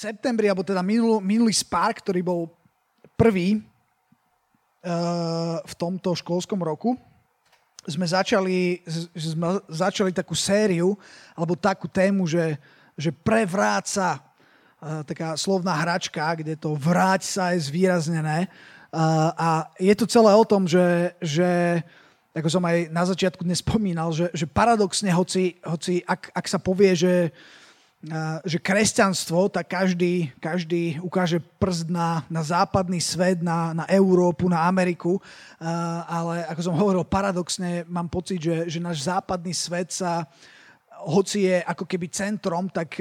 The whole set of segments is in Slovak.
septembri, alebo teda minulý, minulý Spark, ktorý bol prvý uh, v tomto školskom roku, sme začali, sme začali takú sériu, alebo takú tému, že, že prevráca, uh, taká slovná hračka, kde to vráť sa je zvýraznené. Uh, a je to celé o tom, že, že ako som aj na začiatku dnes spomínal, že, že paradoxne, hoci, hoci ak, ak sa povie, že, že kresťanstvo, tak každý, každý ukáže prst na, na západný svet, na, na Európu, na Ameriku, ale ako som hovoril, paradoxne mám pocit, že, že náš západný svet sa, hoci je ako keby centrom, tak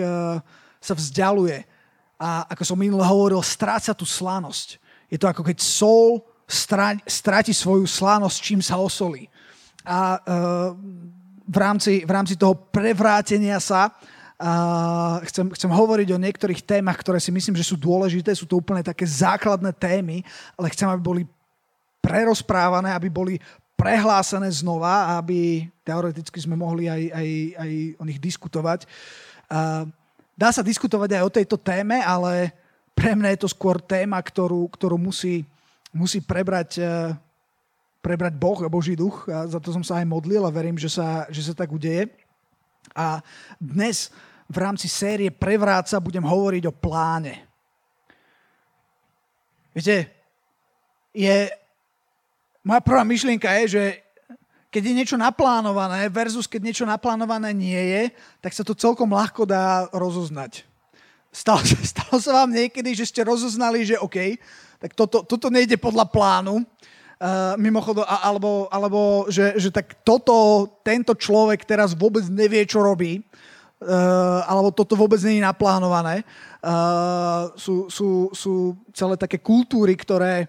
sa vzdialuje. A ako som minule hovoril, stráca tú slanosť. Je to ako keď sol stráti svoju slánosť, čím sa osolí. A uh, v, rámci, v rámci toho prevrátenia sa uh, chcem, chcem hovoriť o niektorých témach, ktoré si myslím, že sú dôležité. Sú to úplne také základné témy, ale chcem, aby boli prerozprávané, aby boli prehlásené znova, aby teoreticky sme mohli aj, aj, aj o nich diskutovať. Uh, dá sa diskutovať aj o tejto téme, ale pre mňa je to skôr téma, ktorú, ktorú musí musí prebrať, e, prebrať Boh a Boží duch. A za to som sa aj modlil a verím, že sa, že sa tak udeje. A dnes v rámci série Prevráca budem hovoriť o pláne. Viete, je, moja prvá myšlienka je, že keď je niečo naplánované versus keď niečo naplánované nie je, tak sa to celkom ľahko dá rozoznať. Stalo, stalo sa vám niekedy, že ste rozoznali, že OK, tak toto, toto nejde podľa plánu, uh, mimochodom, alebo, alebo že, že tak toto, tento človek teraz vôbec nevie, čo robí, uh, alebo toto vôbec je naplánované. Uh, sú, sú, sú celé také kultúry, ktoré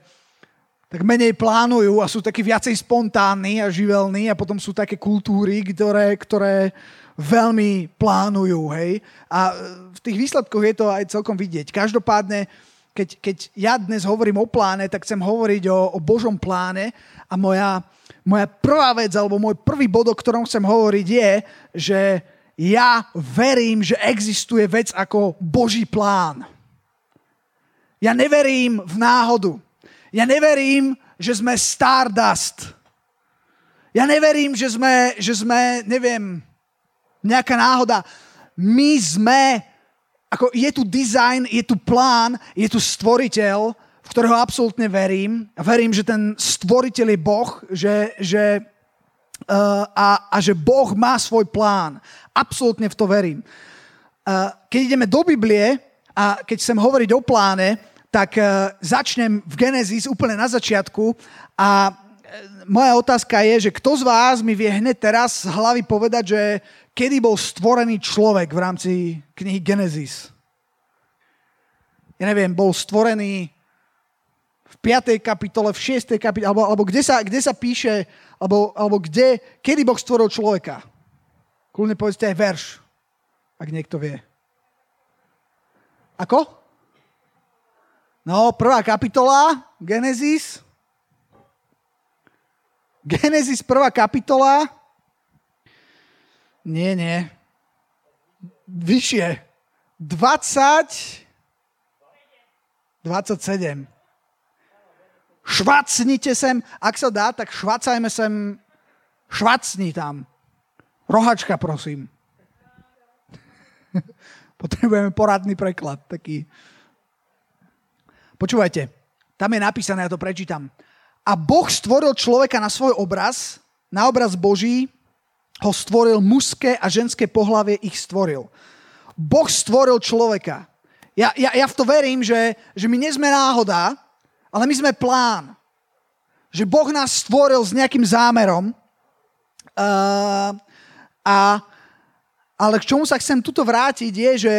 tak menej plánujú a sú takí viacej spontánni a živelní a potom sú také kultúry, ktoré, ktoré veľmi plánujú, hej. A v tých výsledkoch je to aj celkom vidieť. Každopádne keď, keď ja dnes hovorím o pláne, tak chcem hovoriť o, o Božom pláne a moja, moja prvá vec, alebo môj prvý bod, o ktorom chcem hovoriť je, že ja verím, že existuje vec ako Boží plán. Ja neverím v náhodu. Ja neverím, že sme Stardust. Ja neverím, že sme, že sme neviem, nejaká náhoda. My sme ako je tu design, je tu plán, je tu stvoriteľ, v ktorého absolútne verím. Verím, že ten stvoriteľ je Boh, že, že, a, a že Boh má svoj plán. Absolútne v to verím. Uh, keď ideme do Biblie a keď chcem hovoriť o pláne, tak uh, začnem v Genesis úplne na začiatku a moja otázka je, že kto z vás mi vie hneď teraz z hlavy povedať, že kedy bol stvorený človek v rámci knihy Genesis. Ja neviem, bol stvorený 5. kapitole, v 6. kapitole, alebo, alebo kde, sa, kde sa píše, alebo, alebo kde, kedy Boh stvoril človeka. Kľudne povedzte aj verš, ak niekto vie. Ako? No, prvá kapitola, Genesis. Genesis, prvá kapitola, nie, nie. Vyššie. 20... 27. Švacnite sem. Ak sa dá, tak švacajme sem. Švacni tam. Rohačka, prosím. Potrebujeme poradný preklad. Taký. Počúvajte. Tam je napísané, ja to prečítam. A Boh stvoril človeka na svoj obraz, na obraz Boží, ho stvoril mužské a ženské pohlavie ich stvoril. Boh stvoril človeka. Ja, ja, ja v to verím, že, že my nie sme náhoda, ale my sme plán. Že Boh nás stvoril s nejakým zámerom. Uh, a, ale k čomu sa chcem tuto vrátiť je, že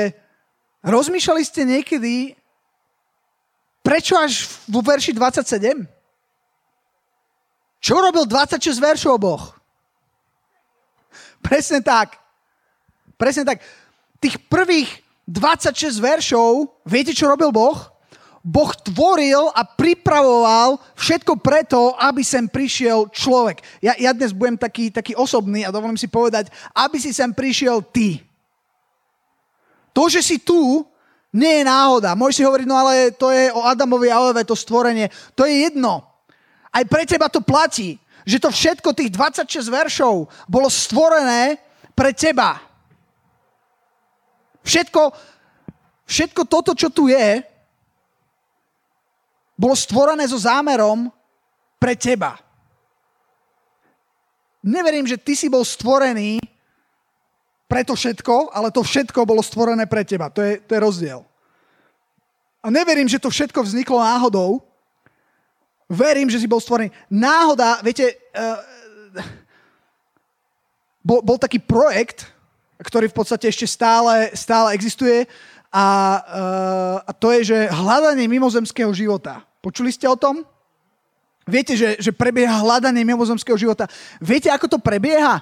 rozmýšľali ste niekedy, prečo až vo verši 27? Čo robil 26 veršov Boh? Presne tak. Presne tak. Tých prvých 26 veršov, viete, čo robil Boh? Boh tvoril a pripravoval všetko preto, aby sem prišiel človek. Ja, ja dnes budem taký, taký osobný a dovolím si povedať, aby si sem prišiel ty. To, že si tu, Nie je náhoda. Môžeš si hovoriť, no ale to je o Adamovi a Eve, to stvorenie. To je jedno. Aj pre teba to platí, že to všetko, tých 26 veršov, bolo stvorené pre teba. Všetko, všetko toto, čo tu je, bolo stvorené so zámerom pre teba. Neverím, že ty si bol stvorený pre to všetko, ale to všetko bolo stvorené pre teba. To je, to je rozdiel. A neverím, že to všetko vzniklo náhodou. Verím, že si bol stvorený. Náhoda, viete, uh, bol, bol taký projekt, ktorý v podstate ešte stále, stále existuje a, uh, a to je, že hľadanie mimozemského života. Počuli ste o tom? Viete, že, že prebieha hľadanie mimozemského života. Viete, ako to prebieha?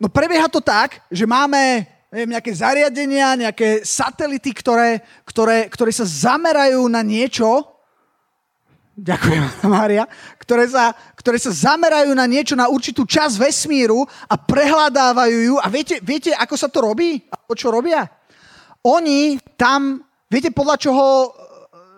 No prebieha to tak, že máme neviem, nejaké zariadenia, nejaké satelity, ktoré, ktoré, ktoré sa zamerajú na niečo, ďakujem, Mária, ktoré sa, ktoré sa zamerajú na niečo, na určitú časť vesmíru a prehľadávajú ju. A viete, viete, ako sa to robí? Alebo čo robia? Oni tam, viete, podľa čoho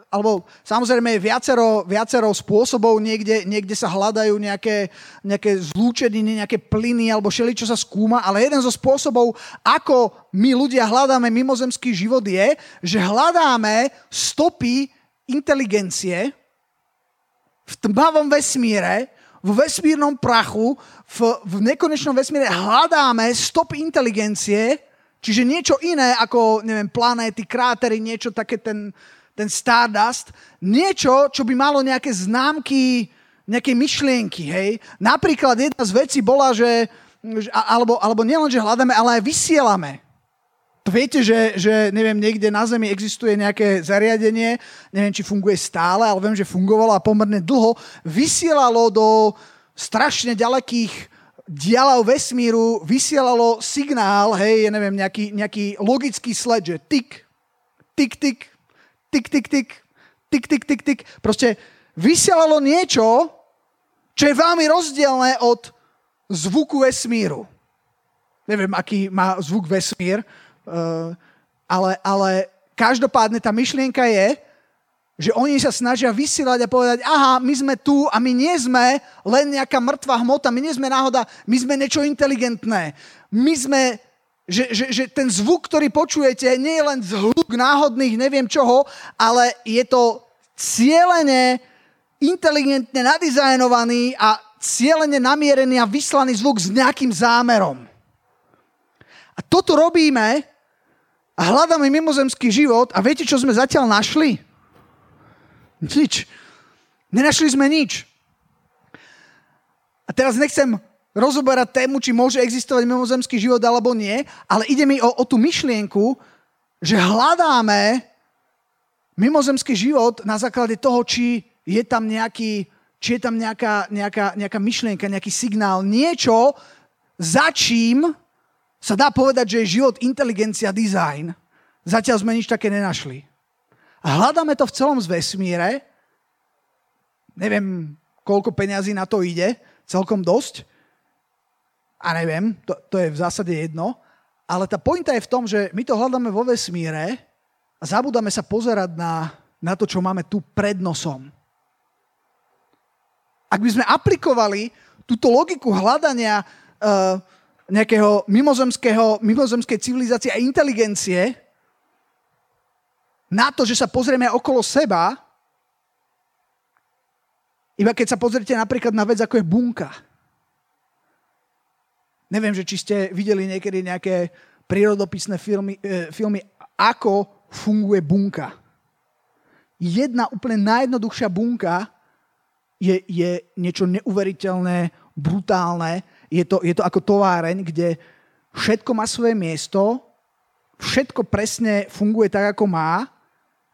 alebo samozrejme je viacero, viacero spôsobov, niekde, niekde sa hľadajú nejaké, nejaké zlúčeniny, nejaké plyny alebo šeli, čo sa skúma, ale jeden zo spôsobov, ako my ľudia hľadáme mimozemský život je, že hľadáme stopy inteligencie v tmavom vesmíre, v vesmírnom prachu, v, v nekonečnom vesmíre hľadáme stopy inteligencie, čiže niečo iné ako, neviem, planéty, krátery, niečo také ten, ten Stardust, niečo, čo by malo nejaké známky, nejaké myšlienky, hej. Napríklad jedna z vecí bola, že, alebo, alebo nielen, že hľadáme, ale aj vysielame. To viete, že, že neviem, niekde na Zemi existuje nejaké zariadenie, neviem, či funguje stále, ale viem, že fungovalo a pomerne dlho, vysielalo do strašne ďalekých dialav vesmíru, vysielalo signál, hej, neviem, nejaký, nejaký logický sled, že tik, tik, tik, tik, tik, tik, tik, tik, tik, tik. Proste vysielalo niečo, čo je veľmi rozdielne od zvuku vesmíru. Neviem, aký má zvuk vesmír, uh, ale, ale každopádne tá myšlienka je, že oni sa snažia vysielať a povedať, aha, my sme tu a my nie sme len nejaká mŕtva hmota, my nie sme náhoda, my sme niečo inteligentné. My sme že, že, že ten zvuk, ktorý počujete, nie je len zhluk náhodných neviem čoho, ale je to cieľene, inteligentne nadizajnovaný a cieľene namierený a vyslaný zvuk s nejakým zámerom. A toto robíme a hľadáme mimozemský život a viete, čo sme zatiaľ našli? Nič. Nenašli sme nič. A teraz nechcem rozoberať tému, či môže existovať mimozemský život alebo nie, ale ide mi o, o tú myšlienku, že hľadáme mimozemský život na základe toho, či je tam nejaký, či je tam nejaká, nejaká, nejaká myšlienka, nejaký signál, niečo, za čím sa dá povedať, že je život, inteligencia, design. Zatiaľ sme nič také nenašli. A hľadáme to v celom vesmíre. Neviem, koľko peňazí na to ide, celkom dosť a neviem, to, to je v zásade jedno, ale tá pointa je v tom, že my to hľadáme vo vesmíre a zabudáme sa pozerať na, na to, čo máme tu pred nosom. Ak by sme aplikovali túto logiku hľadania uh, nejakého mimozemského, mimozemskej civilizácie a inteligencie na to, že sa pozrieme okolo seba, iba keď sa pozrite napríklad na vec, ako je bunka – Neviem, že či ste videli niekedy nejaké prírodopisné filmy, e, filmy, ako funguje bunka. Jedna úplne najjednoduchšia bunka je, je niečo neuveriteľné, brutálne. Je to, je to ako továreň, kde všetko má svoje miesto, všetko presne funguje tak, ako má.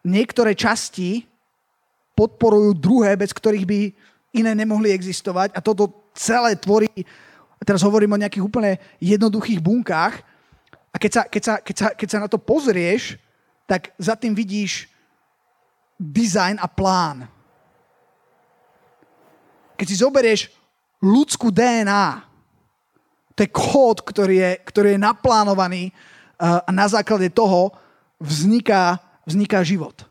Niektoré časti podporujú druhé, bez ktorých by iné nemohli existovať a toto celé tvorí teraz hovorím o nejakých úplne jednoduchých bunkách, a keď sa, keď sa, keď sa, keď sa na to pozrieš, tak za tým vidíš design a plán. Keď si zoberieš ľudskú DNA, to je kód, ktorý je, ktorý je naplánovaný uh, a na základe toho vzniká, vzniká život.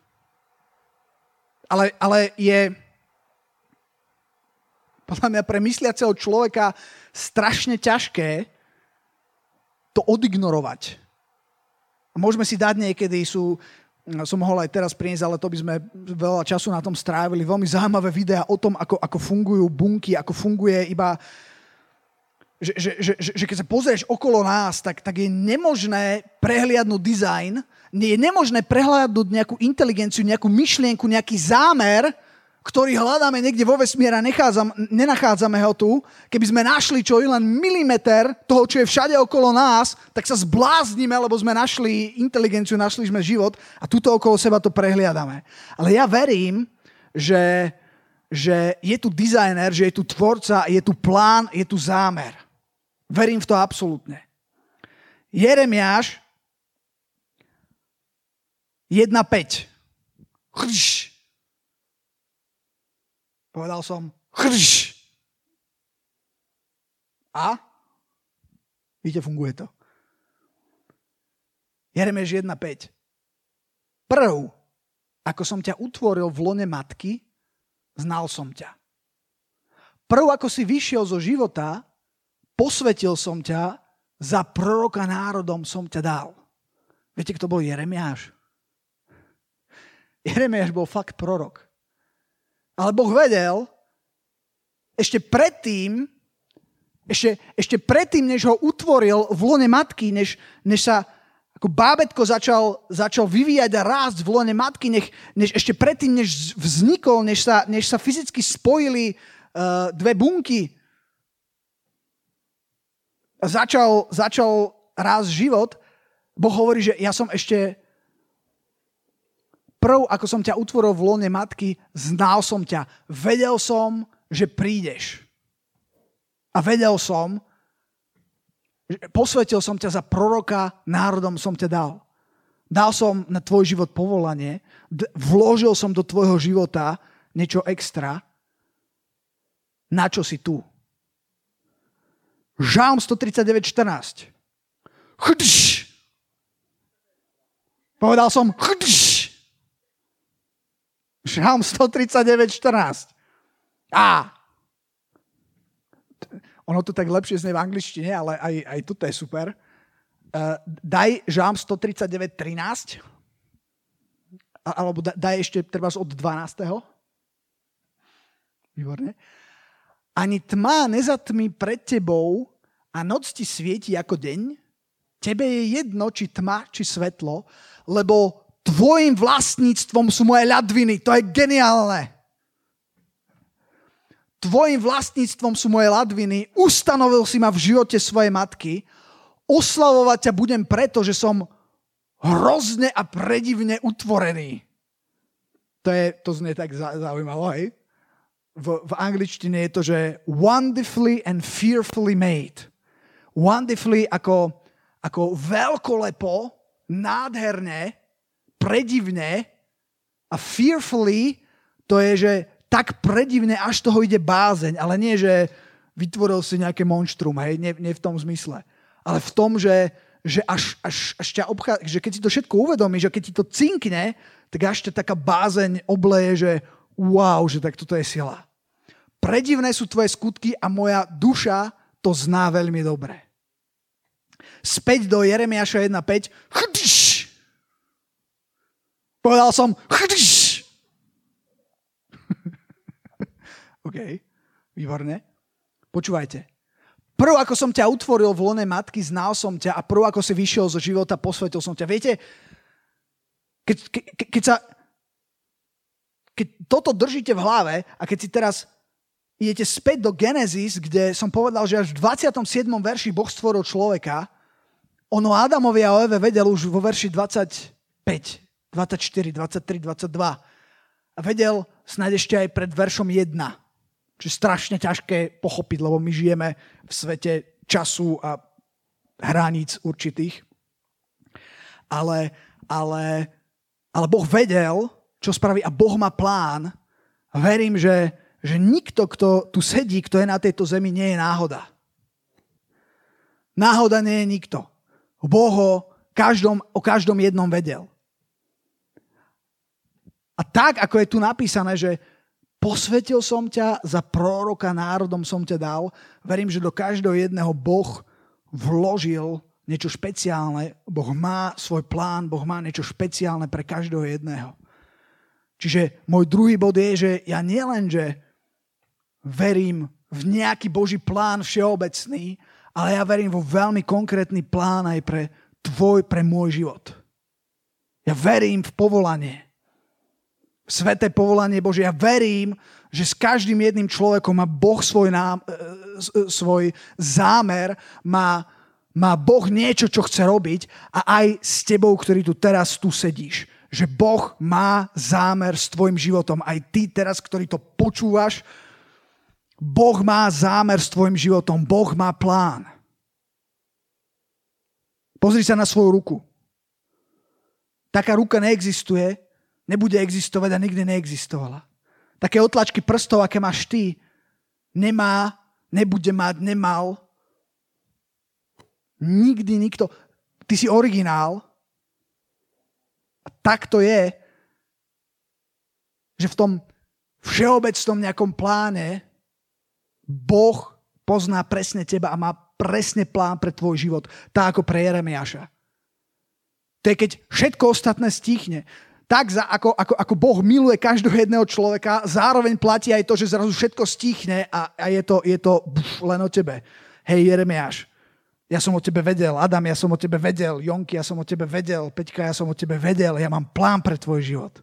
Ale, ale je podľa mňa pre mysliaceho človeka strašne ťažké to odignorovať. Môžeme si dať niekedy, sú, som mohol aj teraz priniesť, ale to by sme veľa času na tom strávili, veľmi zaujímavé videá o tom, ako, ako fungujú bunky, ako funguje iba že, že, že, že keď sa pozrieš okolo nás, tak, tak je nemožné prehliadnúť dizajn, je nemožné prehliadnúť nejakú inteligenciu, nejakú myšlienku, nejaký zámer, ktorý hľadáme niekde vo vesmíre a nenachádzame ho tu. Keby sme našli čo i len milimeter toho, čo je všade okolo nás, tak sa zbláznime, lebo sme našli inteligenciu, našli sme život a tuto okolo seba to prehliadame. Ale ja verím, že, že je tu dizajner, že je tu tvorca, je tu plán, je tu zámer. Verím v to absolútne. Jeremiáš 1.5. Povedal som chrš. A? Víte, funguje to. Jeremiáš 1.5. Prv, ako som ťa utvoril v lone matky, znal som ťa. Prv, ako si vyšiel zo života, posvetil som ťa, za proroka národom som ťa dal. Viete, kto bol Jeremiáš? Jeremiáš bol fakt prorok. Ale Boh vedel, ešte predtým, ešte, ešte predtým, než ho utvoril v lone matky, než, než sa ako bábetko začal, začal vyvíjať a rásť v lone matky, nech, než ešte predtým, než vznikol, než sa, než sa fyzicky spojili uh, dve bunky, začal, začal rásť život, Boh hovorí, že ja som ešte prv, ako som ťa utvoril v lone matky, znal som ťa. Vedel som, že prídeš. A vedel som, posvetil som ťa za proroka, národom som ťa dal. Dal som na tvoj život povolanie, vložil som do tvojho života niečo extra, na čo si tu. Žálm 139.14. Chdš. Povedal som chdš. Žálm 139.14. A. Ono to tak lepšie znie v angličtine, ale aj, aj toto je super. Uh, daj Žálm 139.13. Alebo daj ešte treba od 12. Výborne. Ani tma nezatmí pred tebou a noc ti svieti ako deň. Tebe je jedno, či tma, či svetlo, lebo tvojim vlastníctvom sú moje ľadviny. To je geniálne. Tvojim vlastníctvom sú moje ladviny. Ustanovil si ma v živote svojej matky. Oslavovať ťa budem preto, že som hrozne a predivne utvorený. To, je, to znie tak zaujímavé, hej? v, v angličtine je to, že wonderfully and fearfully made. Wonderfully ako, ako veľkolepo, nádherne, predivne a fearfully to je, že tak predivne, až toho ide bázeň, ale nie, že vytvoril si nejaké monštrum, hej, nie, nie v tom zmysle. Ale v tom, že, že až, až, až ťa obchá... že keď si to všetko uvedomíš, že keď ti to cinkne, tak až ťa taká bázeň obleje, že wow, že tak toto je sila. Predivné sú tvoje skutky a moja duša to zná veľmi dobre. Späť do Jeremiaša 1.5. Povedal som! OK, výborne. Počúvajte. Prv, ako som ťa utvoril v lone matky, znal som ťa a prv, ako si vyšiel zo života, posvetil som ťa. Viete, keď, ke, keď sa keď toto držíte v hlave a keď si teraz idete späť do Genesis, kde som povedal, že až v 27. verši Boh stvoril človeka, ono Adamovi a Eve vedel už vo verši 25, 24, 23, 22. A vedel snáď ešte aj pred veršom 1. Čo je strašne ťažké pochopiť, lebo my žijeme v svete času a hraníc určitých. Ale, ale, ale Boh vedel, čo spraví a Boh má plán. Verím, že, že nikto, kto tu sedí, kto je na tejto zemi, nie je náhoda. Náhoda nie je nikto. Boh o každom, o každom jednom vedel. A tak, ako je tu napísané, že posvetil som ťa, za proroka národom som ťa dal, verím, že do každého jedného Boh vložil niečo špeciálne. Boh má svoj plán, Boh má niečo špeciálne pre každého jedného. Čiže môj druhý bod je, že ja nielen, že verím v nejaký Boží plán všeobecný, ale ja verím vo veľmi konkrétny plán aj pre tvoj, pre môj život. Ja verím v povolanie. Sveté povolanie Bože. Ja verím, že s každým jedným človekom má Boh svoj, nám, e, e, svoj zámer, má, má Boh niečo, čo chce robiť a aj s tebou, ktorý tu teraz tu sedíš. Že Boh má zámer s tvojim životom. Aj ty teraz, ktorý to počúvaš, Boh má zámer s tvojim životom. Boh má plán. Pozri sa na svoju ruku. Taká ruka neexistuje, nebude existovať a nikdy neexistovala. Také otlačky prstov, aké máš ty, nemá, nebude mať, nemal. Nikdy nikto. Ty si originál. A tak to je, že v tom všeobecnom nejakom pláne Boh pozná presne teba a má presne plán pre tvoj život. Tak ako pre Jeremiáša. To je keď všetko ostatné stichne. Tak za, ako, ako, ako Boh miluje každého jedného človeka, zároveň platí aj to, že zrazu všetko stichne a, a je to, je to buf, len o tebe. Hej, Jeremiáš, ja som o tebe vedel, Adam, ja som o tebe vedel, Jonky, ja som o tebe vedel, Peťka, ja som o tebe vedel, ja mám plán pre tvoj život.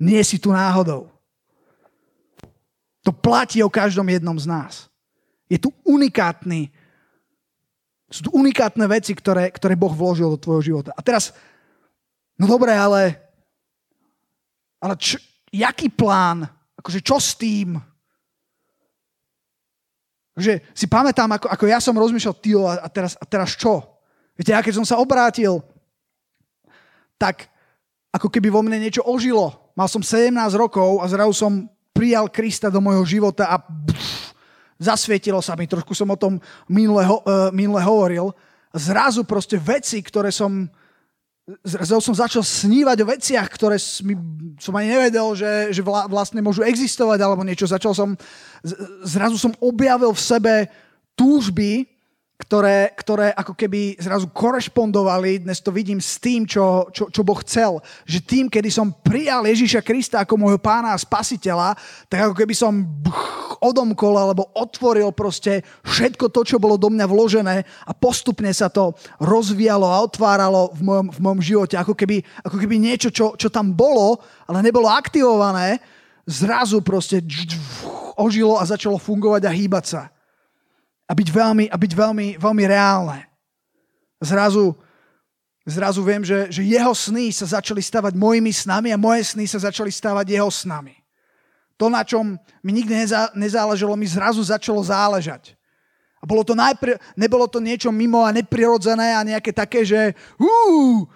Nie si tu náhodou. To platí o každom jednom z nás. Je tu unikátny, sú tu unikátne veci, ktoré, ktoré Boh vložil do tvojho života. A teraz No dobre, ale, ale čo, jaký plán? Akože čo s tým? Že si pamätám, ako, ako ja som rozmýšľal, tyjo, a teraz, a teraz čo? Viete, ja keď som sa obrátil, tak ako keby vo mne niečo ožilo. Mal som 17 rokov a zrazu som prijal Krista do môjho života a pff, zasvietilo sa mi. Trošku som o tom minule, uh, minule hovoril. Zrazu proste veci, ktoré som zrazu som začal snívať o veciach, ktoré som ani nevedel, že, že vlastne môžu existovať alebo niečo. Začal som, zrazu som objavil v sebe túžby, ktoré, ktoré ako keby zrazu korešpondovali, dnes to vidím s tým, čo, čo, čo Boh chcel. Že tým, kedy som prijal Ježíša Krista ako môjho pána a spasiteľa, tak ako keby som odomkol alebo otvoril proste všetko to, čo bolo do mňa vložené a postupne sa to rozvíjalo a otváralo v mojom, v mojom živote. Ako keby, ako keby niečo, čo, čo tam bolo, ale nebolo aktivované, zrazu proste ožilo a začalo fungovať a hýbať sa a byť veľmi, a byť veľmi, veľmi reálne. Zrazu, zrazu viem, že, že jeho sny sa začali stavať mojimi snami a moje sny sa začali stavať jeho snami. To, na čom mi nikdy nezá, nezáležalo, mi zrazu začalo záležať. A bolo to najpr- nebolo to niečo mimo a neprirodzené a nejaké také, že uh,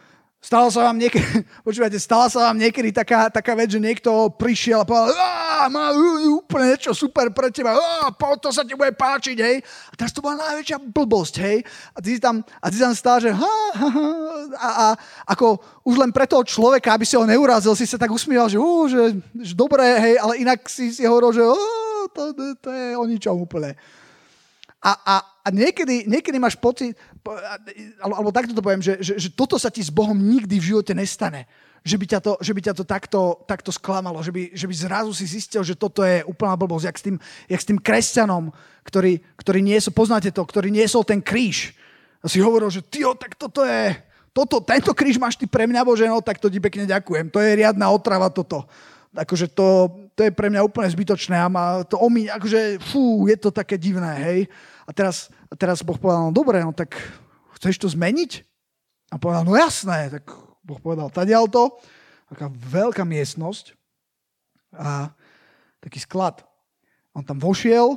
Stalo sa vám niekedy, počúvajte, stala sa vám niekedy taká, taká vec, že niekto prišiel a povedal, má úplne niečo super pre teba, á, to sa ti bude páčiť, hej. A teraz to bola najväčšia blbosť, hej. A ty si tam, a ty si tam stál, že ha, ha, ha, a, a, ako už len pre toho človeka, aby si ho neurazil, si sa tak usmieval, že, že, že dobré, hej, ale inak si si hovoril, že to, to, to je o ničom úplne. A, a, a niekedy, niekedy máš pocit, alebo, takto to poviem, že, že, že toto sa ti s Bohom nikdy v živote nestane. Že by ťa to, že by ťa to takto, takto sklamalo, že by, že by zrazu si zistil, že toto je úplná blbosť, jak s tým, jak s tým kresťanom, ktorý, ktorý nie poznáte to, ktorý niesol ten kríž. A si hovoril, že ty, tak toto je, toto, tento kríž máš ty pre mňa, Bože, no tak to ti pekne ďakujem. To je riadna otrava toto akože to, to je pre mňa úplne zbytočné a má to omi, akože fú, je to také divné, hej. A teraz, a teraz Boh povedal, no dobre, no tak chceš to zmeniť? A povedal, no jasné, tak Boh povedal, tadiaľ to, taká veľká miestnosť a taký sklad. On tam vošiel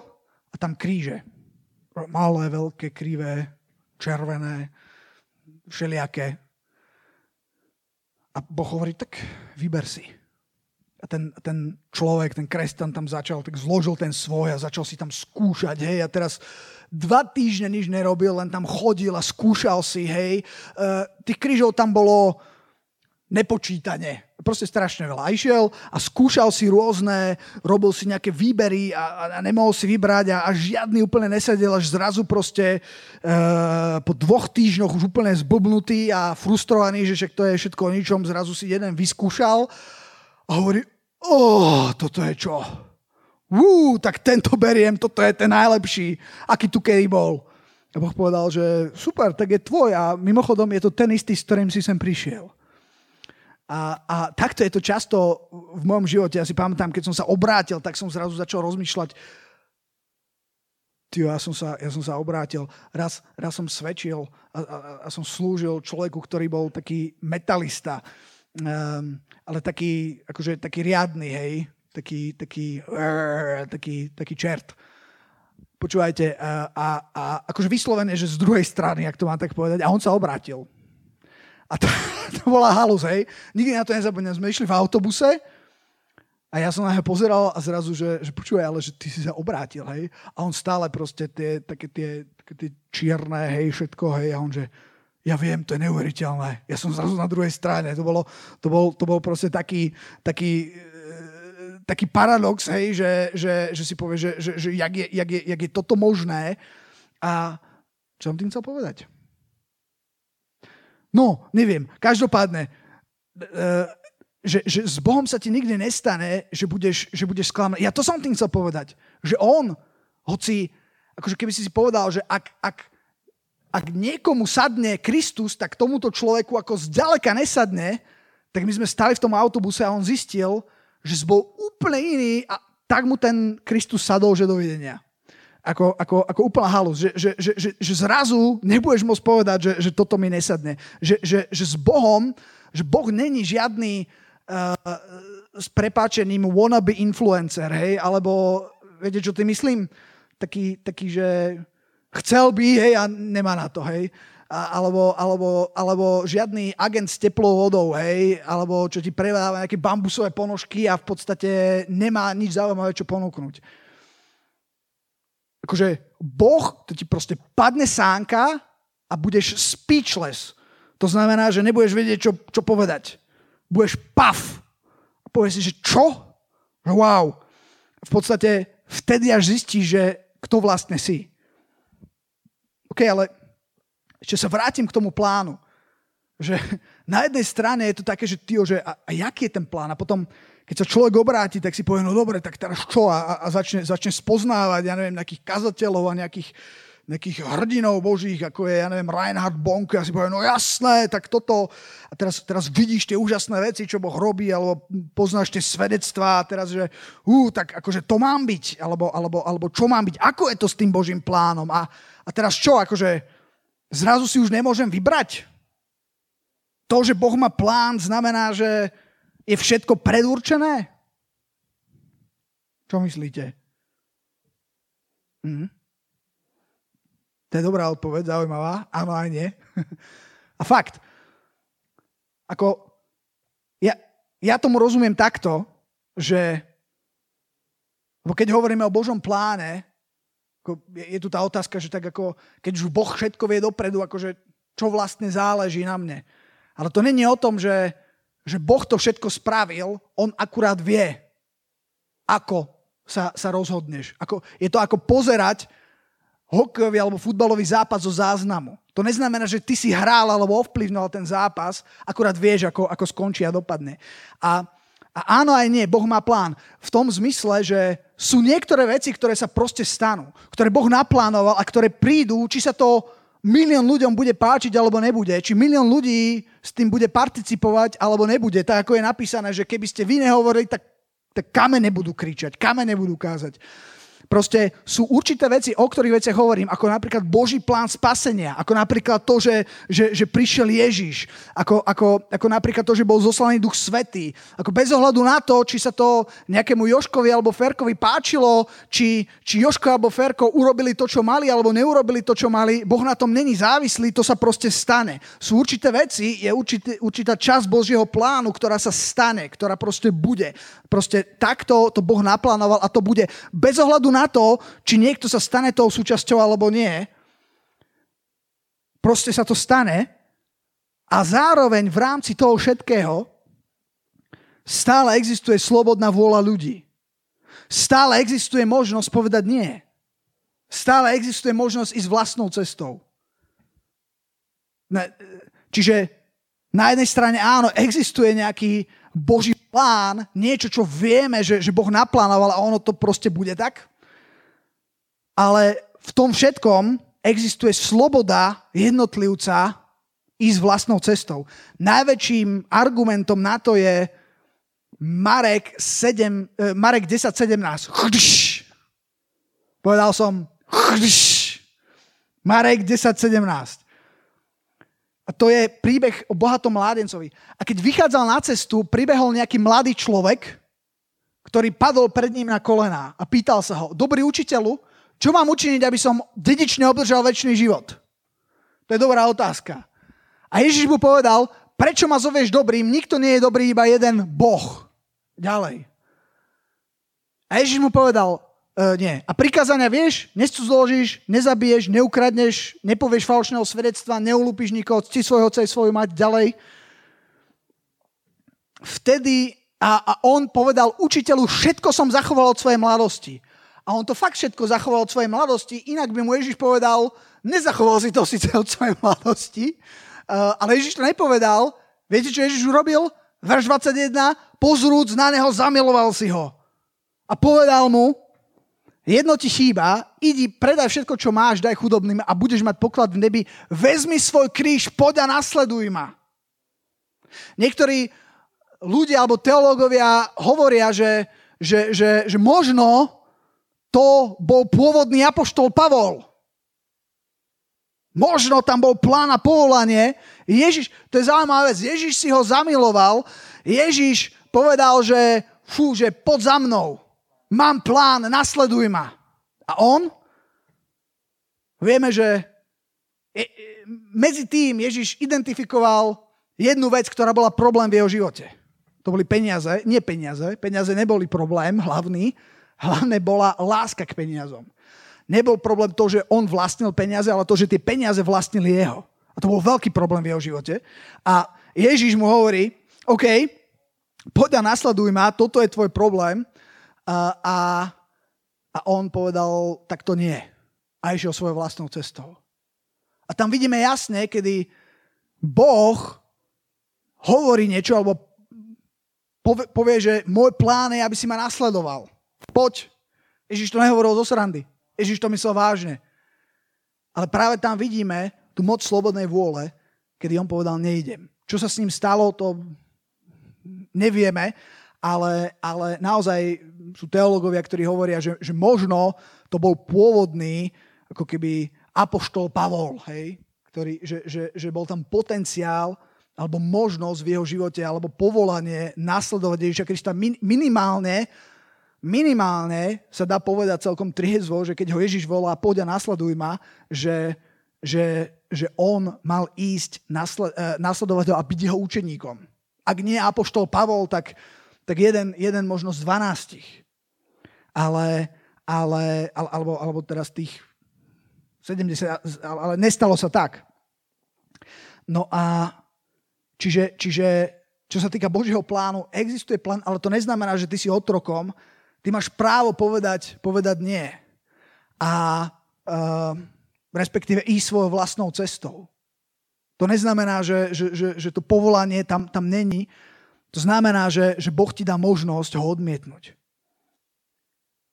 a tam kríže. Malé, veľké, krivé, červené, všelijaké. A Boh hovorí, tak vyber si a ten, ten človek, ten kresťan tam začal, tak zložil ten svoj a začal si tam skúšať, hej, a teraz dva týždne nič nerobil, len tam chodil a skúšal si, hej. Uh, tých krížov tam bolo nepočítane. Proste strašne veľa. A išiel a skúšal si rôzne, robil si nejaké výbery a, a nemohol si vybrať a, a žiadny úplne nesedel, až zrazu proste e, po dvoch týždňoch už úplne zblbnutý a frustrovaný, že však to je všetko o ničom, zrazu si jeden vyskúšal a hovorí, o, toto je čo? Ú, tak tento beriem, toto je ten najlepší, aký tu kedy bol. A Boh povedal, že super, tak je tvoj a mimochodom je to ten istý, s ktorým si sem prišiel. A, a takto je to často v mojom živote. Ja si pamätám, keď som sa obrátil, tak som zrazu začal rozmýšľať, Tyjo, ja som sa, ja som sa obrátil. Raz, raz som svedčil a, a, a som slúžil človeku, ktorý bol taký metalista, um, ale taký, akože taký riadny, hej, taký, taký, uh, taký, taký čert. Počúvajte, a, a, a akože vyslovené, že z druhej strany, ak to mám tak povedať, a on sa obrátil. A to, to bola halus, hej. Nikdy na to nezabudnem. Sme išli v autobuse a ja som na neho pozeral a zrazu, že, že počúvaj, ale že ty si sa obrátil, hej. A on stále proste tie, také tie, také tie čierne, hej, všetko, hej. A on, že ja viem, to je neuveriteľné. Ja som zrazu na druhej strane. To, bolo, to, bol, to bol proste taký, taký, e, taký paradox, hej, že, že, že si povie, že, že, že jak, je, jak, je, jak je toto možné. A čo som tým chcel povedať? No, neviem. Každopádne, uh, že, že s Bohom sa ti nikdy nestane, že budeš, že budeš sklamaný. Ja to som tým chcel povedať. Že on, hoci, akože keby si si povedal, že ak, ak, ak niekomu sadne Kristus, tak tomuto človeku ako zďaleka nesadne, tak my sme stali v tom autobuse a on zistil, že bol úplne iný a tak mu ten Kristus sadol, že dovidenia ako, ako, ako úplná halus, že, že, že, že, že zrazu nebudeš môcť povedať, že, že toto mi nesadne. Že, že, že s Bohom, že Boh není žiadny uh, s prepáčením wannabe influencer, hej, alebo viete, čo ty myslím? Taký, taký že chcel by, hej, a nemá na to, hej. A, alebo, alebo, alebo žiadny agent s teplou vodou, hej, alebo čo ti predáva nejaké bambusové ponožky a v podstate nemá nič zaujímavé, čo ponúknuť akože Boh, to ti proste padne sánka a budeš speechless. To znamená, že nebudeš vedieť, čo, čo povedať. Budeš paf. A povieš si, že čo? Wow. V podstate vtedy až zistíš, že kto vlastne si. OK, ale ešte sa vrátim k tomu plánu. Že na jednej strane je to také, že ty, že a, a jaký je ten plán? A potom keď sa človek obráti, tak si povie, no dobre, tak teraz čo? A, a začne, začne spoznávať, ja neviem, nejakých kazateľov a nejakých, nejakých hrdinov božích, ako je, ja neviem, Reinhard Bonk, a si povie, no jasné, tak toto. A teraz, teraz vidíš tie úžasné veci, čo Boh robí, alebo poznáš tie svedectvá, a teraz, že ú, tak akože to mám byť, alebo, alebo, alebo čo mám byť, ako je to s tým Božím plánom. A, a teraz čo, akože zrazu si už nemôžem vybrať. To, že Boh má plán, znamená, že je všetko predurčené? Čo myslíte? Hm? To je dobrá odpoveď, zaujímavá. Áno aj nie. A fakt, ako ja, ja tomu rozumiem takto, že lebo keď hovoríme o Božom pláne, ako je, je tu tá otázka, že tak ako, keď už Boh všetko vie dopredu, akože čo vlastne záleží na mne. Ale to není o tom, že že Boh to všetko spravil, on akurát vie, ako sa, sa rozhodneš. Ako, je to ako pozerať hokejový alebo futbalový zápas zo záznamu. To neznamená, že ty si hral alebo ovplyvnil ten zápas, akurát vieš, ako, ako skončí a dopadne. A, a áno aj nie, Boh má plán. V tom zmysle, že sú niektoré veci, ktoré sa proste stanú, ktoré Boh naplánoval a ktoré prídu, či sa to milión ľuďom bude páčiť alebo nebude, či milión ľudí s tým bude participovať alebo nebude. Tak ako je napísané, že keby ste vy nehovorili, tak, tak kamene budú kričať, kamene budú kázať. Proste sú určité veci, o ktorých veciach hovorím, ako napríklad Boží plán spasenia, ako napríklad to, že, že, že prišiel Ježiš, ako, ako, ako napríklad to, že bol zoslaný Duch Svetý. Ako bez ohľadu na to, či sa to nejakému Joškovi alebo Ferkovi páčilo, či, či Joško alebo Ferko urobili to, čo mali, alebo neurobili to, čo mali, Boh na tom není závislý, to sa proste stane. Sú určité veci, je určité, určitá časť Božieho plánu, ktorá sa stane, ktorá proste bude. Proste takto to Boh naplánoval a to bude bez ohľadu na to, či niekto sa stane tou súčasťou alebo nie. Proste sa to stane A zároveň v rámci toho všetkého stále existuje slobodná vôľa ľudí. Stále existuje možnosť povedať nie. Stále existuje možnosť ísť vlastnou cestou. Čiže na jednej strane áno, existuje nejaký Boží plán, niečo, čo vieme, že, že Boh naplánoval a ono to proste bude tak. Ale v tom všetkom existuje sloboda jednotlivca ísť vlastnou cestou. Najväčším argumentom na to je Marek, 7, eh, Marek 10.17. Povedal som Marek 10.17. A to je príbeh o bohatom mládencovi. A keď vychádzal na cestu, pribehol nejaký mladý človek, ktorý padol pred ním na kolená a pýtal sa ho, dobrý učiteľu, čo mám učiniť, aby som dedične obdržal väčší život? To je dobrá otázka. A Ježiš mu povedal, prečo ma zovieš dobrým? Nikto nie je dobrý, iba jeden Boh. Ďalej. A Ježiš mu povedal, e, nie. A prikázania vieš? Nescudzoložíš, nezabiješ, neukradneš, nepovieš falšného svedectva, neulúpiš nikoho, cti svojho otca svoju mať ďalej. Vtedy a, a on povedal učiteľu, všetko som zachoval od svojej mladosti. A on to fakt všetko zachoval od svojej mladosti, inak by mu Ježiš povedal, nezachoval si to síce od svojej mladosti, Uh, ale Ježiš to nepovedal. Viete, čo Ježiš urobil? Verš 21. Pozrúc na neho, zamiloval si ho. A povedal mu, jedno ti chýba, idi, predaj všetko, čo máš, daj chudobným a budeš mať poklad v nebi. Vezmi svoj kríž, poď a nasleduj ma. Niektorí ľudia alebo teológovia hovoria, že, že, že, že možno to bol pôvodný apoštol Pavol. Možno tam bol plán a povolanie. Ježiš, to je zaujímavá vec, Ježiš si ho zamiloval. Ježiš povedal, že fú, že pod za mnou. Mám plán, nasleduj ma. A on? Vieme, že medzi tým Ježiš identifikoval jednu vec, ktorá bola problém v jeho živote. To boli peniaze, nie peniaze, peniaze neboli problém hlavný, hlavné bola láska k peniazom nebol problém to, že on vlastnil peniaze, ale to, že tie peniaze vlastnili jeho. A to bol veľký problém v jeho živote. A Ježiš mu hovorí, OK, poď a nasleduj ma, toto je tvoj problém. A, a, a on povedal, tak to nie. A išiel svojou vlastnou cestou. A tam vidíme jasne, kedy Boh hovorí niečo, alebo povie, povie, že môj plán je, aby si ma nasledoval. Poď. Ježiš to nehovoril zo srandy. Ježiš to myslel vážne. Ale práve tam vidíme tú moc slobodnej vôle, kedy on povedal, nejdem. Čo sa s ním stalo, to nevieme, ale, ale naozaj sú teológovia, ktorí hovoria, že, že možno to bol pôvodný, ako keby apoštol Pavol, hej? Ktorý, že, že, že bol tam potenciál alebo možnosť v jeho živote, alebo povolanie nasledovať Ježiša Krista minimálne minimálne sa dá povedať celkom triezvo, že keď ho Ježiš volá, poď a nasleduj ma, že, že, že on mal ísť nasled, eh, nasledovať ho a byť jeho učeníkom. Ak nie apoštol Pavol, tak, tak jeden, jeden možno z dvanástich. Ale, ale, alebo, alebo teraz tých 70, ale nestalo sa tak. No a čiže, čiže čo sa týka Božieho plánu, existuje plán, ale to neznamená, že ty si otrokom Ty máš právo povedať, povedať nie. A uh, respektíve ísť svojou vlastnou cestou. To neznamená, že, že, že, že to povolanie tam, tam není. To znamená, že, že Boh ti dá možnosť ho odmietnúť.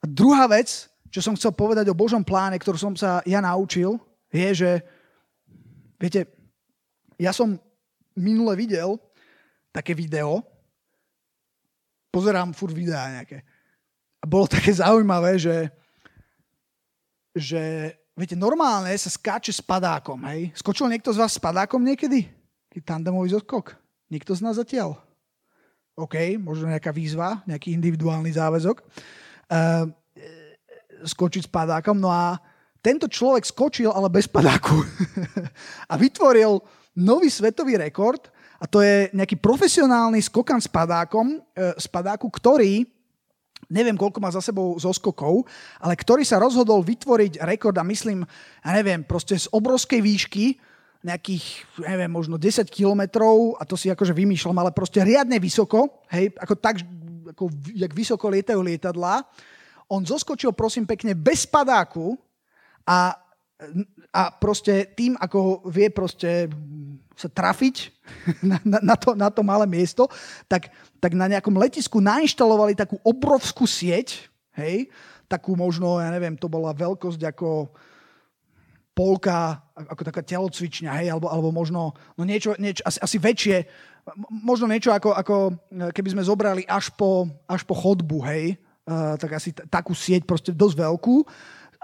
A druhá vec, čo som chcel povedať o Božom pláne, ktorú som sa ja naučil, je, že viete, ja som minule videl také video, pozerám furt videá nejaké, a bolo také zaujímavé, že, že viete, normálne sa skáče s padákom, hej? Skočil niekto z vás s padákom niekedy? Tandemový zoskok? Nikto z nás zatiaľ? OK, možno nejaká výzva, nejaký individuálny záväzok. Uh, skočiť s padákom. No a tento človek skočil, ale bez padáku. a vytvoril nový svetový rekord a to je nejaký profesionálny skokan s padákom, uh, s padáku, ktorý neviem, koľko má za sebou zoskokov, ale ktorý sa rozhodol vytvoriť rekord a myslím, ja neviem, proste z obrovskej výšky, nejakých, neviem, možno 10 kilometrov, a to si akože vymýšľam, ale proste riadne vysoko, hej, ako tak, ako, jak vysoko lietajú lietadlá. On zoskočil, prosím pekne, bez padáku a, a proste tým, ako vie proste sa trafiť na, na, na, to, na to malé miesto, tak, tak na nejakom letisku nainštalovali takú obrovskú sieť, hej, takú možno, ja neviem, to bola veľkosť ako polka, ako taká telocvičňa, hej, alebo, alebo možno no niečo, niečo asi, asi väčšie, možno niečo ako, ako keby sme zobrali až po, až po chodbu, hej, uh, tak asi t- takú sieť proste dosť veľkú,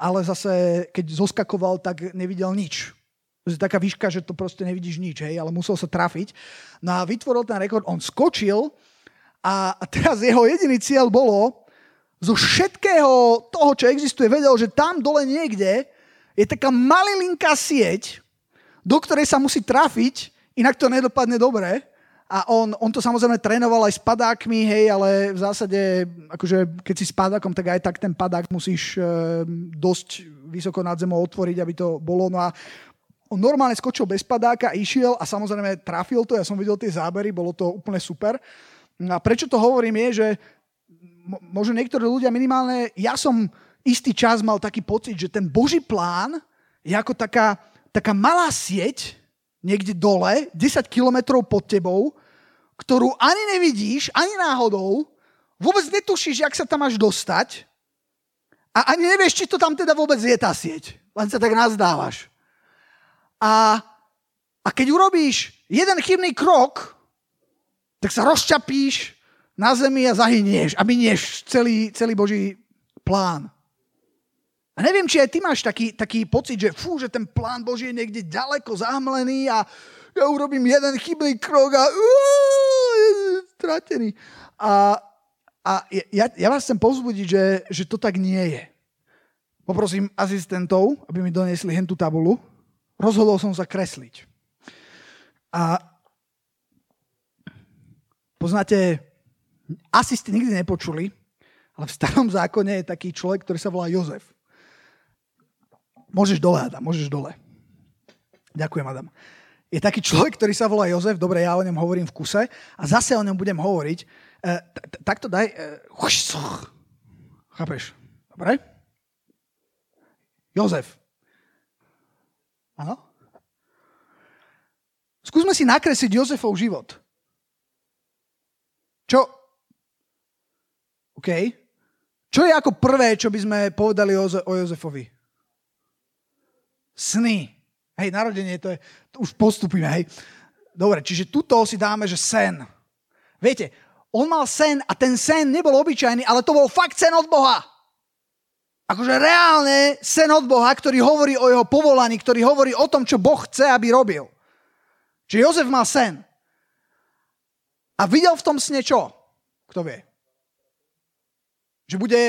ale zase keď zoskakoval, tak nevidel nič. To je taká výška, že to proste nevidíš nič, hej, ale musel sa trafiť. No a vytvoril ten rekord, on skočil a teraz jeho jediný cieľ bolo zo všetkého toho, čo existuje, vedel, že tam dole niekde je taká malilinká sieť, do ktorej sa musí trafiť, inak to nedopadne dobre. A on, on to samozrejme trénoval aj s padákmi, hej, ale v zásade, akože keď si s padákom, tak aj tak ten padák musíš e, dosť vysoko nad zemou otvoriť, aby to bolo. No a on normálne skočil bez padáka, išiel a samozrejme trafil to, ja som videl tie zábery, bolo to úplne super. A prečo to hovorím je, že možno niektorí ľudia minimálne, ja som istý čas mal taký pocit, že ten Boží plán je ako taká, taká malá sieť niekde dole, 10 kilometrov pod tebou, ktorú ani nevidíš, ani náhodou, vôbec netušíš, jak sa tam máš dostať a ani nevieš, či to tam teda vôbec je tá sieť. Len sa tak nazdávaš. A, a keď urobíš jeden chybný krok, tak sa rozčapíš na zemi a zahynieš a minieš celý, celý Boží plán. A neviem, či aj ty máš taký, taký pocit, že fú, že ten plán Boží je niekde ďaleko zahmlený a ja urobím jeden chybný krok a uh, stratený. A, a ja, ja vás chcem povzbudiť, že, že to tak nie je. Poprosím asistentov, aby mi donesli hentú tabulu. Rozhodol som sa kresliť. A poznáte, asi ste nikdy nepočuli, ale v starom zákone je taký človek, ktorý sa volá Jozef. Môžeš dole, Adam, môžeš dole. Ďakujem, Adam. Je taký človek, ktorý sa volá Jozef, dobre, ja o ňom hovorím v kuse a zase o ňom budem hovoriť. E, takto daj... E, chápeš? Dobre? Jozef. Áno? Skúsme si nakresliť Jozefov život. Čo? OK. Čo je ako prvé, čo by sme povedali o, Jozefovi? Sny. Hej, narodenie, to je, to už postupíme, hej. Dobre, čiže tuto si dáme, že sen. Viete, on mal sen a ten sen nebol obyčajný, ale to bol fakt sen od Boha. Akože reálne sen od Boha, ktorý hovorí o jeho povolaní, ktorý hovorí o tom, čo Boh chce, aby robil. Čiže Jozef mal sen. A videl v tom sne čo? Kto vie? Že bude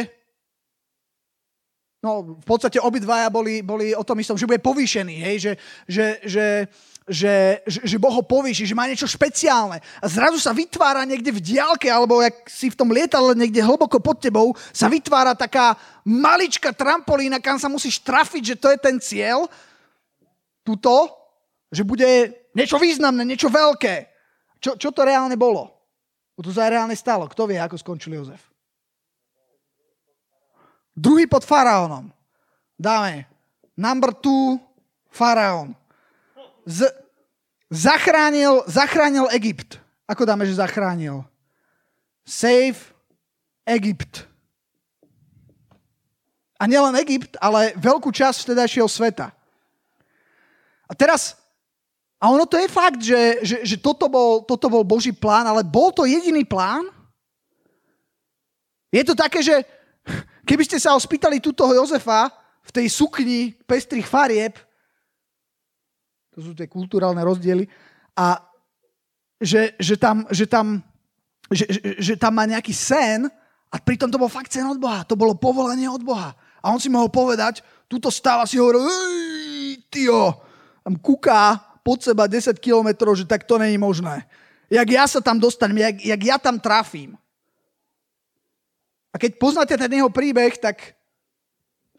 No, v podstate obidvaja boli, boli o tom istom, že bude povýšený, hej? Že, že, že, že, že, že Boh ho povýši, že má niečo špeciálne. A zrazu sa vytvára niekde v diálke, alebo jak si v tom lietadle niekde hlboko pod tebou, sa vytvára taká maličká trampolína, kam sa musíš trafiť, že to je ten cieľ. Tuto, že bude niečo významné, niečo veľké. Čo, čo to reálne bolo? To sa reálne stalo. Kto vie, ako skončil Jozef? Druhý pod faraónom. Dáme. Number two, faraón. Z, zachránil, zachránil Egypt. Ako dáme, že zachránil? Save Egypt. A nielen Egypt, ale veľkú časť vtedajšieho sveta. A teraz, a ono to je fakt, že, že, že toto, bol, toto bol Boží plán, ale bol to jediný plán? Je to také, že Keby ste sa ho spýtali tútoho Jozefa v tej sukni pestrých farieb, to sú tie kulturálne rozdiely, a že, že, tam, že, tam, že, že, že tam má nejaký sen a pritom to bol fakt sen od Boha. To bolo povolanie od Boha. A on si mohol povedať, túto stáva si hovoril, tyjo, tam kúká pod seba 10 kilometrov, že tak to není možné. Jak ja sa tam dostanem, jak, jak ja tam trafím. A keď poznáte ten jeho príbeh, tak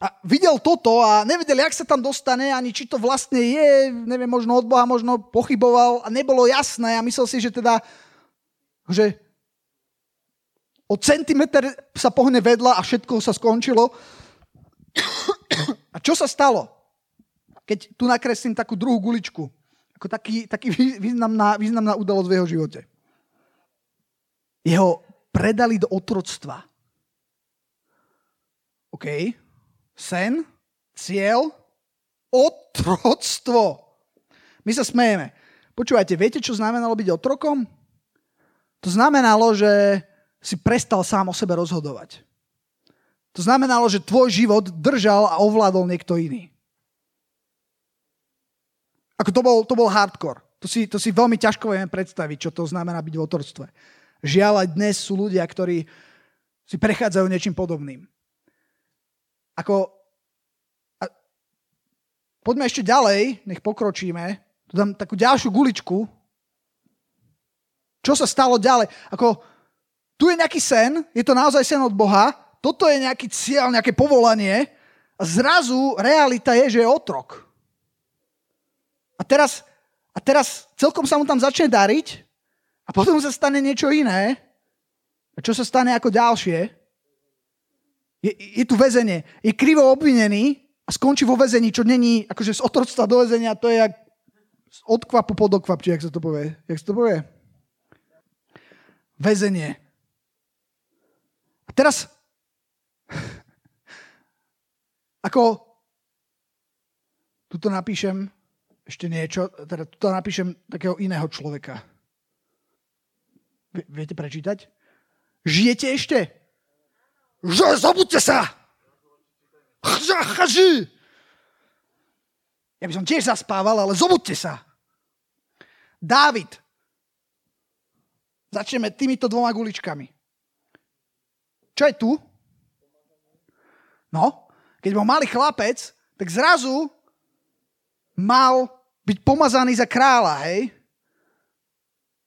a videl toto a nevedel, jak sa tam dostane, ani či to vlastne je, neviem, možno od Boha, možno pochyboval a nebolo jasné a myslel si, že teda, že o centimetr sa pohne vedľa a všetko sa skončilo. A čo sa stalo? Keď tu nakreslím takú druhú guličku, ako taký, taký významná, významná udalosť v jeho živote. Jeho predali do otroctva. OK? sen, cieľ, otroctvo. My sa smejeme. Počúvajte, viete, čo znamenalo byť otrokom? To znamenalo, že si prestal sám o sebe rozhodovať. To znamenalo, že tvoj život držal a ovládol niekto iný. Ako to bol, to bol hardcore. To si, to si veľmi ťažko vieme predstaviť, čo to znamená byť v otroctve. Žiaľ, aj dnes sú ľudia, ktorí si prechádzajú niečím podobným. Ako, a, poďme ešte ďalej, nech pokročíme. Tu dám takú ďalšiu guličku. Čo sa stalo ďalej? Ako, tu je nejaký sen, je to naozaj sen od Boha, toto je nejaký cieľ, nejaké povolanie a zrazu realita je, že je otrok. A teraz, a teraz celkom sa mu tam začne dariť a potom sa stane niečo iné. A čo sa stane ako ďalšie? Je, je tu väzenie. Je krivo obvinený a skončí vo väzení, čo není, akože z otroctva do väzenia, to je jak od kvapu pod okvap, či jak sa to povie. Jak sa to povie? Väzenie. A teraz, ako, tuto napíšem ešte niečo, teda tuto napíšem takého iného človeka. Viete prečítať? Žijete ešte? Že zobudte sa! Ja by som tiež zaspával, ale zobudte sa. Dávid. Začneme týmito dvoma guličkami. Čo je tu? No, keď bol malý chlapec, tak zrazu mal byť pomazaný za kráľa, hej?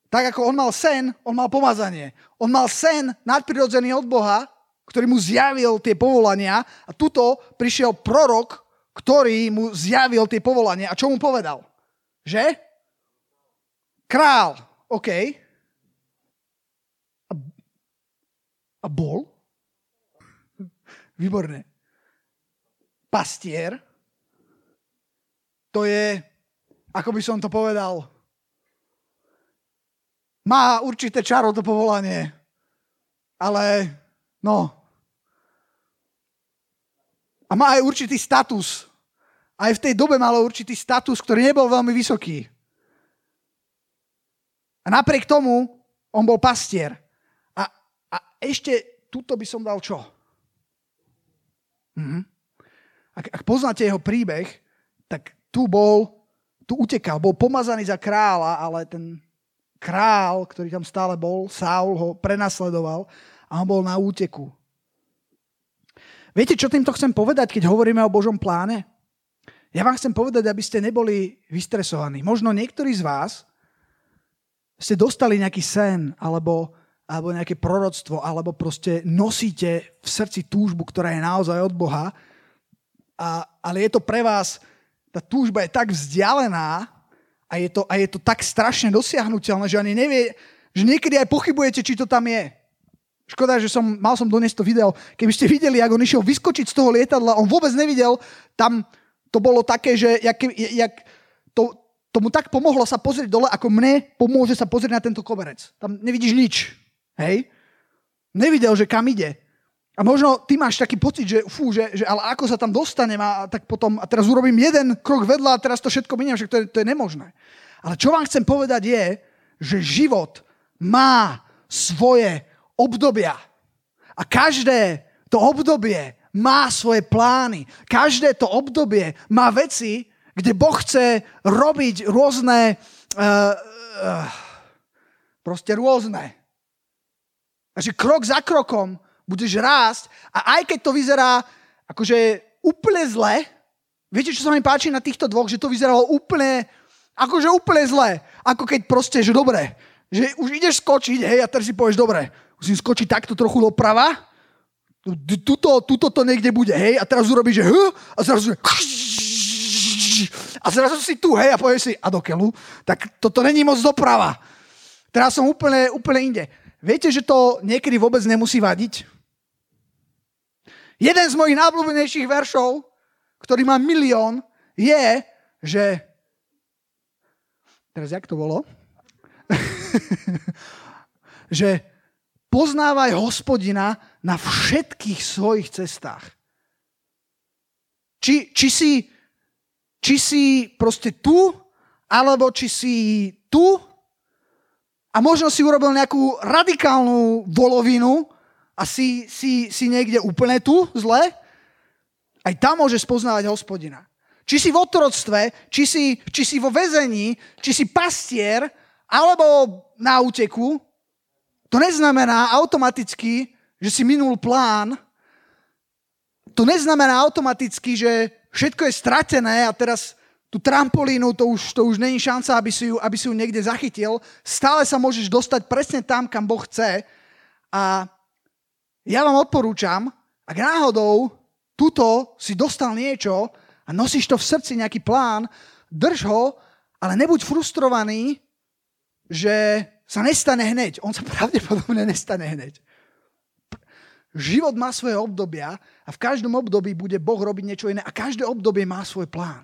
Tak ako on mal sen, on mal pomazanie. On mal sen nadprirodzený od Boha, ktorý mu zjavil tie povolania a tuto prišiel prorok, ktorý mu zjavil tie povolania. A čo mu povedal? Že? Král. OK. A, a bol? Výborné. Pastier. To je, ako by som to povedal, má určité čaro to povolanie, ale No. A má aj určitý status. Aj v tej dobe malo určitý status, ktorý nebol veľmi vysoký. A napriek tomu on bol pastier. A, a ešte tuto by som dal čo? Mhm. Ak, ak poznáte jeho príbeh, tak tu bol, tu utekal, bol pomazaný za kráľa, ale ten král, ktorý tam stále bol, Saul ho prenasledoval a on bol na úteku. Viete, čo týmto chcem povedať, keď hovoríme o Božom pláne? Ja vám chcem povedať, aby ste neboli vystresovaní. Možno niektorí z vás ste dostali nejaký sen, alebo, alebo nejaké proroctvo, alebo proste nosíte v srdci túžbu, ktorá je naozaj od Boha, a, ale je to pre vás, tá túžba je tak vzdialená a je to, a je to tak strašne dosiahnutelné, že ani nevie, že niekedy aj pochybujete, či to tam je. Škoda, že som, mal som doniesť to video. Keby ste videli, ako on išiel vyskočiť z toho lietadla, on vôbec nevidel, tam to bolo také, že jak, jak to, tomu tak pomohlo sa pozrieť dole, ako mne pomôže sa pozrieť na tento koberec. Tam nevidíš nič. Hej? Nevidel, že kam ide. A možno ty máš taký pocit, že fú, že, že ale ako sa tam dostanem a tak potom, a teraz urobím jeden krok vedľa a teraz to všetko miniem, že to to je nemožné. Ale čo vám chcem povedať je, že život má svoje obdobia. A každé to obdobie má svoje plány. Každé to obdobie má veci, kde Boh chce robiť rôzne, uh, uh, proste rôzne. A že krok za krokom budeš rásť a aj keď to vyzerá akože úplne zle, viete, čo sa mi páči na týchto dvoch, že to vyzeralo úplne, akože úplne zle. Ako keď proste, že dobre, že už ideš skočiť, hej, a teraz si povieš, dobre, musím skočiť takto trochu doprava, tuto, tuto to niekde bude, hej, a teraz urobíš, že h, a zrazu, a zrazu si tu, hej, a povieš si, a do tak toto není moc doprava. Teraz som úplne, úplne inde. Viete, že to niekedy vôbec nemusí vadiť? Jeden z mojich najobľúbenejších veršov, ktorý má milión, je, že... Teraz jak to bolo? že poznávaj hospodina na všetkých svojich cestách. Či, či, si, či si proste tu, alebo či si tu a možno si urobil nejakú radikálnu volovinu a si, si, si niekde úplne tu, zle, aj tam môžeš poznávať hospodina. Či si v otroctve, či si, či si vo väzení, či si pastier, alebo na úteku, to neznamená automaticky, že si minul plán. To neznamená automaticky, že všetko je stratené a teraz tú trampolínu, to už, to už není šanca, aby si, ju, aby si ju niekde zachytil. Stále sa môžeš dostať presne tam, kam Boh chce. A ja vám odporúčam, ak náhodou tuto si dostal niečo a nosíš to v srdci, nejaký plán, drž ho, ale nebuď frustrovaný, že sa nestane hneď. On sa pravdepodobne nestane hneď. Život má svoje obdobia a v každom období bude Boh robiť niečo iné a každé obdobie má svoj plán.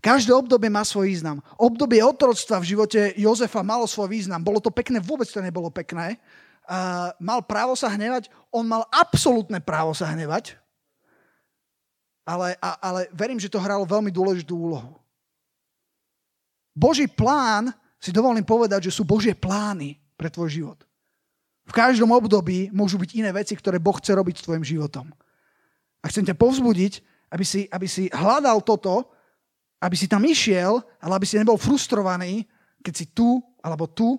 Každé obdobie má svoj význam. Obdobie otroctva v živote Jozefa malo svoj význam. Bolo to pekné? Vôbec to nebolo pekné. Uh, mal právo sa hnevať? On mal absolútne právo sa hnevať. Ale, a, ale verím, že to hralo veľmi dôležitú úlohu. Boží plán si dovolím povedať, že sú Božie plány pre tvoj život. V každom období môžu byť iné veci, ktoré Boh chce robiť s tvojim životom. A chcem ťa povzbudiť, aby si, aby si hľadal toto, aby si tam išiel, ale aby si nebol frustrovaný, keď si tu alebo tu.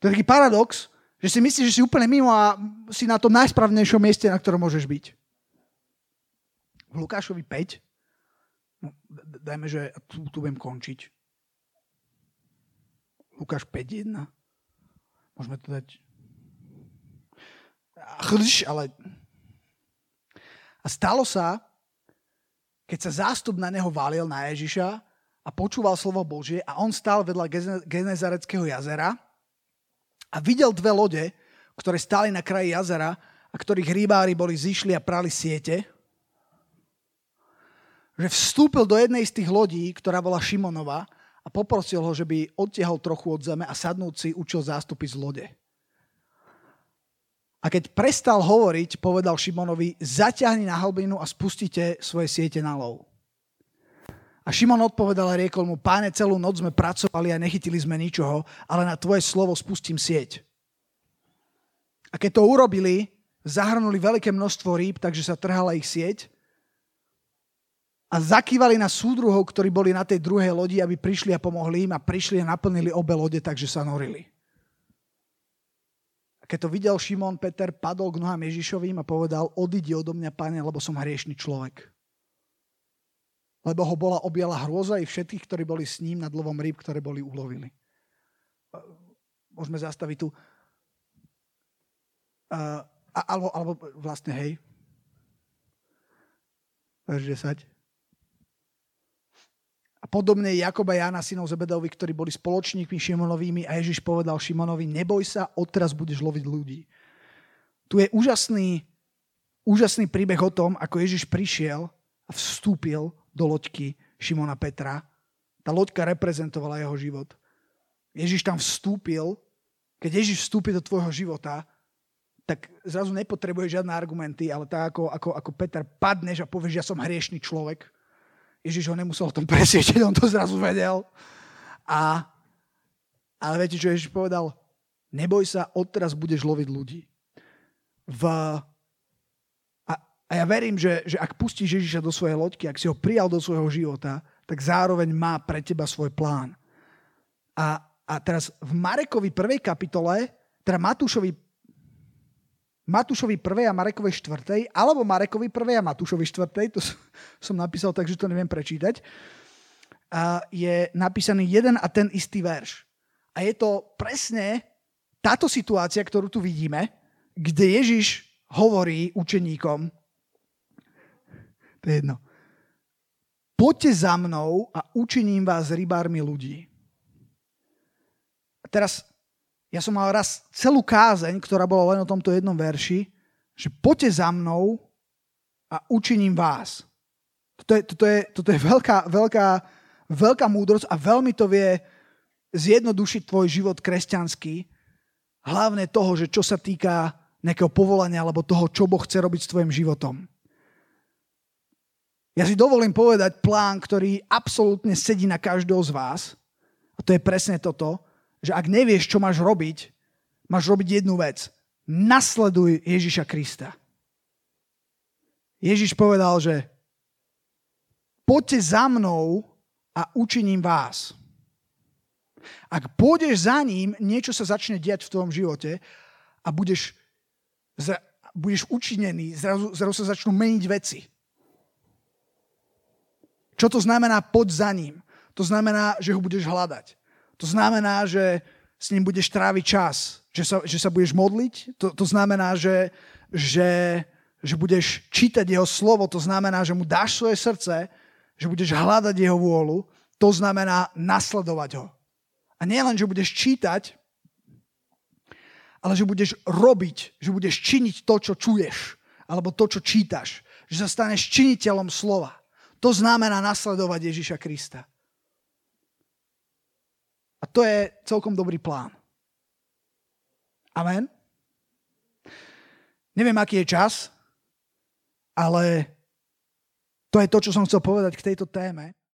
To je taký paradox, že si myslíš, že si úplne mimo a si na tom najspravnejšom mieste, na ktorom môžeš byť. V Lukášovi 5, no, dajme, že tu, tu budem končiť. Lukáš 5.1. Môžeme to dať... Chrš, ale... A stalo sa, keď sa zástup na neho válil na Ježiša a počúval slovo Božie a on stál vedľa Genezareckého jazera a videl dve lode, ktoré stáli na kraji jazera a ktorých rybári boli zišli a prali siete, že vstúpil do jednej z tých lodí, ktorá bola Šimonova poprosil ho, že by odtiahol trochu od zeme a sadnúci učil zástupy z lode. A keď prestal hovoriť, povedal Šimonovi, zaťahni na hlbinu a spustite svoje siete na lov. A Šimon odpovedal a riekol mu, páne, celú noc sme pracovali a nechytili sme ničoho, ale na tvoje slovo spustím sieť. A keď to urobili, zahrnuli veľké množstvo rýb, takže sa trhala ich sieť a zakývali na súdruhov, ktorí boli na tej druhej lodi, aby prišli a pomohli im a prišli a naplnili obe lode, takže sa norili. A keď to videl Šimon, Peter padol k nohám Ježišovým a povedal, odídi odo mňa, pane, lebo som hriešný človek. Lebo ho bola objala hrôza i všetkých, ktorí boli s ním na dlovom rýb, ktoré boli ulovili. Môžeme zastaviť tu. Uh, alebo, alebo vlastne, hej, verš 10. Podobne Jakoba Jana, synov Zebedovi, ktorí boli spoločníkmi Šimonovými a Ježiš povedal Šimonovi, neboj sa, odteraz budeš loviť ľudí. Tu je úžasný, úžasný príbeh o tom, ako Ježiš prišiel a vstúpil do loďky Šimona Petra. Tá loďka reprezentovala jeho život. Ježiš tam vstúpil, keď Ježiš vstúpi do tvojho života, tak zrazu nepotrebuje žiadne argumenty, ale tak ako, ako, ako Peter padneš a povieš, ja som hriešný človek, Ježiš ho nemusel o tom presviečať, on to zrazu vedel. A, ale viete, čo Ježiš povedal? Neboj sa, odteraz budeš loviť ľudí. V, a, a ja verím, že, že ak pustíš Ježiša do svojej loďky, ak si ho prijal do svojho života, tak zároveň má pre teba svoj plán. A, a teraz v Marekovi prvej kapitole, teda Matúšovi Matúšovi 1. a Marekovi 4. alebo Marekovi 1. a Matúšovi 4. to som napísal tak, že to neviem prečítať, a je napísaný jeden a ten istý verš. A je to presne táto situácia, ktorú tu vidíme, kde Ježiš hovorí učeníkom, to je jedno, poďte za mnou a učiním vás rybármi ľudí. A teraz, ja som mal raz celú kázeň, ktorá bola len o tomto jednom verši, že poďte za mnou a učiním vás. Toto je, toto je, toto je veľká, veľká, veľká múdrosť a veľmi to vie zjednodušiť tvoj život kresťanský. Hlavne toho, že čo sa týka nejakého povolania alebo toho, čo Boh chce robiť s tvojim životom. Ja si dovolím povedať plán, ktorý absolútne sedí na každého z vás. A to je presne toto, že ak nevieš, čo máš robiť, máš robiť jednu vec. Nasleduj Ježiša Krista. Ježiš povedal, že poďte za mnou a učiním vás. Ak pôjdeš za ním, niečo sa začne diať v tvojom živote a budeš, budeš učinený, zrazu, zrazu sa začnú meniť veci. Čo to znamená poď za ním? To znamená, že ho budeš hľadať. To znamená, že s ním budeš tráviť čas, že sa, že sa budeš modliť. To, to znamená, že, že, že budeš čítať jeho slovo. To znamená, že mu dáš svoje srdce, že budeš hľadať jeho vôľu. To znamená nasledovať ho. A nie len, že budeš čítať, ale že budeš robiť, že budeš činiť to, čo čuješ, alebo to, čo čítaš. Že sa staneš činiteľom slova. To znamená nasledovať Ježiša Krista. A to je celkom dobrý plán. Amen. Neviem, aký je čas, ale to je to, čo som chcel povedať k tejto téme.